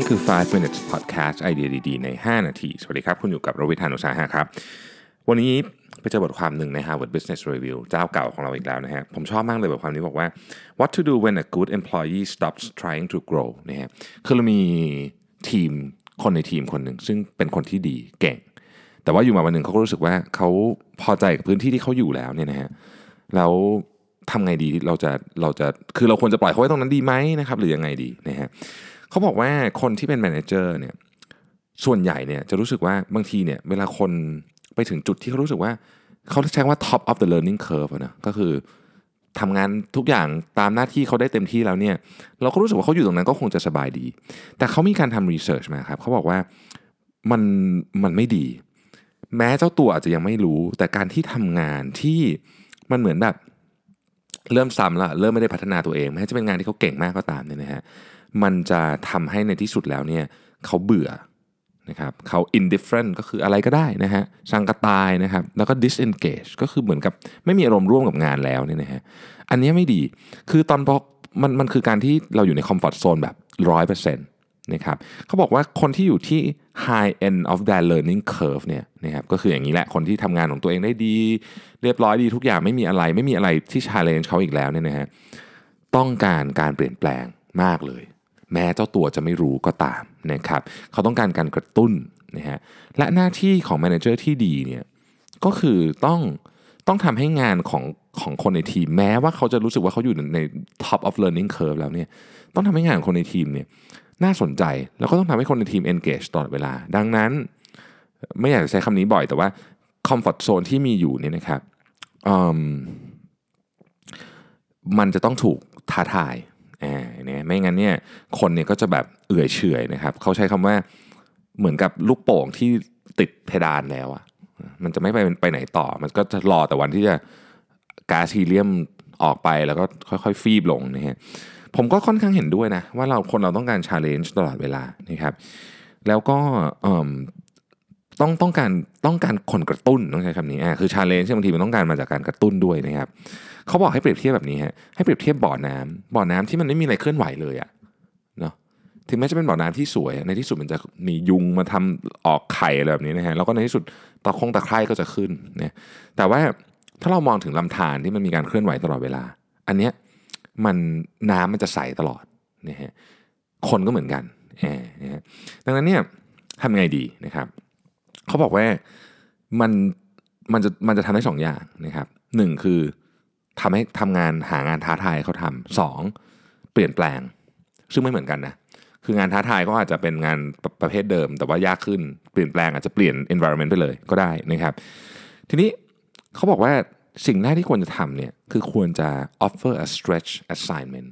นี่คือ 5 minutes podcast ไอเดียดีๆ ใน 5 นาที สวัสดีครับ คุณอยู่กับรวิทานุสาหะครับ วันนี้ไปเจอบทความหนึ่งใน Harvard Business Review เจ้าเก่าของเราอีกแล้วนะฮะ ผมชอบมากเลยบทความนี้บอกว่า what to do when a good employee stops trying to grow นะฮะ คือเรามีทีมคนในทีมคนหนึ่ง ซึ่งเป็นคนที่ดีเก่ง แต่ว่าอยู่มาวันหนึ่งเขาก็รู้สึกว่าเขาพอใจกับพื้นที่ที่เขาอยู่แล้วเนี่ยนะฮะ แล้วทำไงดีเราจะเราจะคือเราควรจะปล่อยเขาไว้ตรงนั้นดีไหมนะครับ หรือยังไงดีนะฮะ เขาบอกว่าคนที่เป็นแมเนเจอร์เนี่ยส่วนใหญ่เนี่ยจะรู้สึกว่าบางทีเนี่ยเวลาคนไปถึงจุดที่เขารู้สึกว่าเขาใช้ว่า top of the learning curve อะนะก็คือทำงานทุกอย่างตามหน้าที่เขาได้เต็มที่แล้วเนี่ยเราก็รู้สึกว่าเขาอยู่ตรงนั้นก็คงจะสบายดี แต่เขามีการทำรีเสิร์ชมาครับเขาบอกว่ามันมันไม่ดี แม้เจ้าตัวอาจจะยังไม่รู้ แต่การที่ทำงานที่มันเหมือนแบบเริ่มซ้ำล้วเริ่มไม่ได้พัฒนาตัวเองแม้จะเป็นงานที่เขาเก่งมากก็ตามเนี่ยนะฮะ มันจะทำให้ในที่สุดแล้วเนี่ยเขาเบื่อนะครับเขา indifferent ก็คืออะไรก็ได้นะฮะสังกตายนะครับ แล้วก็ disengage ก็คือเหมือนกับไม่มีอารมณ์ร่วมกับงานแล้วเนี่ยนะฮะอันนี้ไม่ดีคือตอนพอกมันมันคือการที่เราอยู่ใน comfort zone แบบร้อยเปอร์เซ็นต์นะครับเขาบอกว่าคนที่อยู่ที่ high end of their learning curve เนี่ยนะครับก็คืออย่างนี้แหละคนที่ทำงานของตัวเองได้ดี เรียบร้อยดีทุกอย่างไม่มีอะไร ไม่มีอะไรที่ challenge เขาอีกแล้วเนี่ยนะฮะต้องการการเปลี่ยนแปลงมากเลย แม้เจ้าตัวจะไม่รู้ก็ตามนะครับเขาต้องการการกระตุ้นนะฮะและหน้าที่ของแมเนเจอร์ที่ดีเนี่ยก็คือต้องต้องทำให้งานของของคนในทีม แม้ว่าเขาจะรู้สึกว่าเขาอยู่ใน top of learning curve แล้วเนี่ยต้องทำให้งานของคนในทีมเนี่ยน่าสนใจแล้วก็ต้องทำให้คนในทีม engage ตลอดเวลา ดังนั้น ไม่อยากจะใช้คำนี้บ่อยแต่ว่า comfort zone ที่มีอยู่เนี่ยนะครับมันจะต้องถูกท้าทาย ไม่งั้นเนี่ยคนเนี่ยก็จะแบบเอื่อยเฉยนะครับเขาใช้คำว่าเหมือนกับลูกโป่งที่ติดเพดานแล้วอะมันจะไม่ไปไปไหนต่อ มันก็จะรอแต่วันที่จะก๊าซฮีเลียมออกไปแล้วก็ค่อยๆ ฟีบลงนะฮะผมก็ค่อนข้างเห็นด้วยนะ ว่าเราคนเราต้องการชาเลนจ์ตลอดเวลานะครับแล้วก็ ต้องต้องการต้องการคนกระตุ้นต้องใช้คำนี้อ่าคือชาเลนจ์บางทีมันต้องการมาจากการกระตุ้นด้วยนะครับเขาบอกให้เปรียบเทียบแบบนี้ฮะให้เปรียบเทียบบ่อน้ำบ่อน้ำที่มันไม่มีอะไรเคลื่อนไหวเลยอะเนาะถึงแม้จะเป็นบ่อน้ำที่สวย ในที่สุดมันจะมียุงมาทำออกไข่อะไรแบบนี้นะฮะแล้วก็ในที่สุดตะคงตะไคร่ก็จะขึ้นเนี่ยแต่ว่าถ้าเรามองถึงลำธารที่มันมีการเคลื่อนไหวตลอดเวลา อันเนี้ยมันน้ำมันจะใสตลอดนะฮะคนก็เหมือนกันนะฮะดังนั้นเนี่ยทำไงดีนะครับ เขาบอกว่ามันมันจะมันจะทำได้สองอย่างนะครับหนึ่งคือทำให้ทำงานหางานท้าทายเขาทำสองเปลี่ยนแปลง ซึ่งไม่เหมือนกันนะคืองานท้าทายก็อาจจะเป็นงานประประเภทเดิม แต่ว่ายากขึ้นเปลี่ยนแปลงอาจจะเปลี่ยน environment ไปเลยก็ได้นะครับ ทีนี้เขาบอกว่าสิ่งแรกที่ควรจะทำเนี่ยคือควรจะ offer a stretch assignment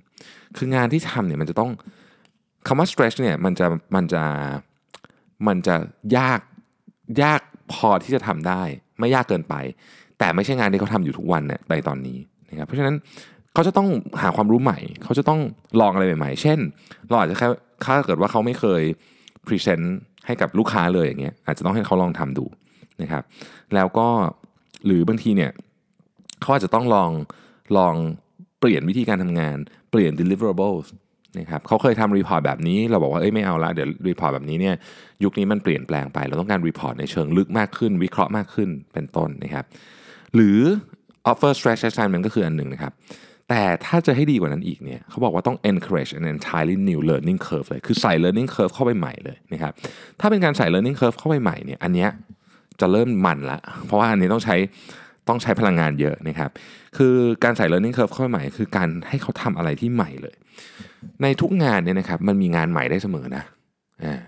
คืองานที่ทำเนี่ยมันจะต้องคำว่า stretch เนี่ยมันจะมันจะมันจะยาก ยากพอที่จะทำได้ ไม่ยากเกินไป แต่ไม่ใช่งานที่เขาทำอยู่ทุกวันเนี่ยในตอนนี้นะครับเพราะฉะนั้นเขาจะต้องหาความรู้ใหม่ เขาจะต้องลองอะไรใหม่ๆ เช่น เราอาจจะแค่ถ้าเกิดว่าเขาไม่เคยพรีเซนต์ให้กับลูกค้าเลยอย่างเงี้ยอาจจะต้องให้เขาลองทำดูนะครับ แล้วก็หรือบางทีเนี่ยเขาอาจจะต้องลองลองเปลี่ยนวิธีการทำงาน เปลี่ยน deliverables นะครับเขาเคยทำ report แบบนี้เราบอกว่าเอ้ยไม่เอาละเดี๋ยว report แบบนี้เนี่ยยุคนี้มันเปลี่ยนแปลงไป เราต้องการ report ในเชิงลึกมากขึ้น วิเคราะห์มากขึ้นเป็นต้นนะครับหรือ offer stretch assignment ก็คืออันหนึ่งนะครับแต่ถ้าจะให้ดีกว่านั้นอีกเนี่ยเขาบอกว่าต้อง encourage an entirely new learning curve เลยคือใส่ learning curve เข้าไปใหม่เลยนะครับถ้าเป็นการใส่ learning curve เข้าไปใหม่เนี่ยอันเนี้ยจะเริ่มมันละเพราะว่าอันนี้ต้องใช้ ต้องใช้พลังงานเยอะนะครับ คือการใส่ learning curve เข้าใหม่ คือการให้เขาทำอะไรที่ใหม่เลย ในทุกงานเนี่ยนะครับมันมีงานใหม่ได้เสมอนะอ่า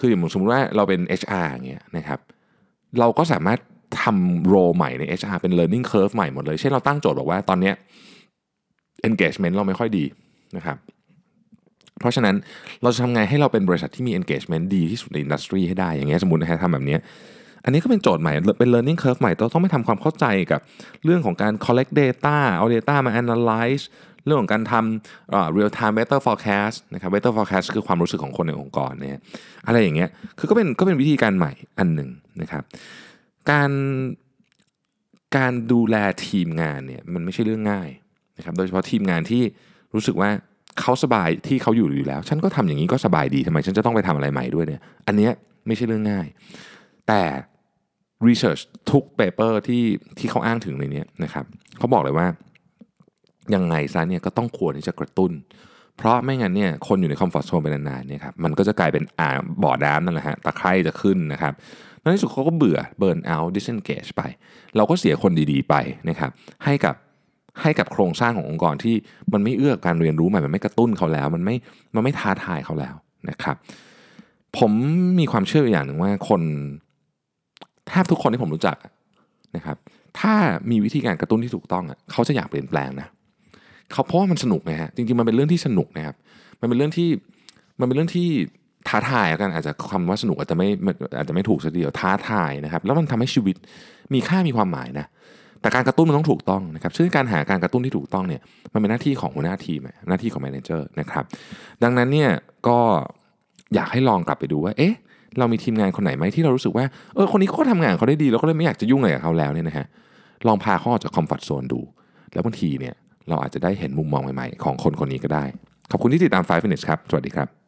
คืออย่างสมมติว่าเราเป็น HR อย่างเงี้ยนะครับ เราก็สามารถทำโรใหม่ใน HR เป็น learning curve ใหม่หมดเลย เช่นเราตั้งโจทย์บอกว่าตอนเนี้ย engagement เราไม่ค่อยดีนะครับ เพราะฉะนั้นเราจะทำไงให้เราเป็นบริษัทที่มี engagement ดีที่สุดในอินดัสทรีให้ได้ อย่างเงี้ยสมมตินะฮะทำแบบนี้ อันนี้ก็เป็นโจทย์ใหม่เป็น learning curve ใหม่เราต้องไม่ทำความเข้าใจกับเรื่องของการ collect data เอา data มา analyze เรื่องของการทำ real time weather forecast นะครับ weather forecast คือความรู้สึกของคนในองค์กรเนี่ยอะไรอย่างเงี้ยคือก็เป็นก็เป็นวิธีการใหม่อันหนึ่งนะครับ การการดูแลทีมงานเนี่ยมันไม่ใช่เรื่องง่ายนะครับ โดยเฉพาะทีมงานที่รู้สึกว่าเขาสบายที่เขาอยู่อยู่แล้ว ฉันก็ทำอย่างนี้ก็สบายดีทำไม ฉันจะต้องไปทำอะไรใหม่ด้วยเนี่ย อันเนี้ยไม่ใช่เรื่องง่าย แต่ research ทุก paper ที่ที่เขาอ้างถึงในนี้นะครับเขาบอกเลยว่ายังไงซะเนี่ยก็ต้องควรที่จะกระตุ้น เพราะไม่งั้นเนี่ยคนอยู่ในคอมฟอร์ทโซนไปนานๆเนี่ยครับมันก็จะกลายเป็นอ่าบ่อน้ำนั่นแหละฮะตะไคร่จะขึ้นนะครับในที่สุดเขาก็เบื่อเบิร์นเอา disengage ไป เราก็เสียคนดีๆไปนะครับให้กับให้กับโครงสร้างขององค์กรที่มันไม่เอื้อการเรียนรู้ใหม่มันไม่กระตุ้นเขาแล้ว มันไม่มันไม่ท้าทายเขาแล้วนะครับ ผมมีความเชื่ออย่างหนึ่งว่าคน แทบทุกคนที่ผมรู้จักนะครับ ถ้ามีวิธีการกระตุ้นที่ถูกต้องอะเขาจะอยากเปลี่ยนแปลงนะเขาเพราะว่ามันสนุกนะฮะจริงๆมันเป็นเรื่องที่สนุกนะครับ มันเป็นเรื่องที่มันเป็นเรื่องที่ท้าทายกันอาจจะคำว่าสนุกอาจจะไม่อาจจะไม่ถูกสักเดียวท้าทายนะครับ แล้วมันทำให้ชีวิตมีค่ามีความหมายนะแต่การกระตุ้นมันต้องถูกต้องนะครับซึ่งการหาการกระตุ้นที่ถูกต้องเนี่ยมันเป็นหน้าที่ของหัวหน้าทีมหน้าที่ของแมเนเจอร์นะครับ ดังนั้นเนี่ยก็อยากให้ลองกลับไปดูว่าเอ๊ะ เรามีทีมงานคนไหนไหมที่เรารู้สึกว่าเออคนนี้เขาทำงานเขาได้ดีเราก็เลยไม่อยากจะยุ่งอะไรกับเขาแล้วเนี่ยนะฮะลองพาเขาออกจากคอมฟอร์ทโซนดู แล้วบางทีเนี่ยเราอาจจะได้เห็นมุมมองใหม่ๆ ของคนคนนี้ก็ได้ ขอบคุณที่ติดตาม5 minutes ครับ สวัสดีครับ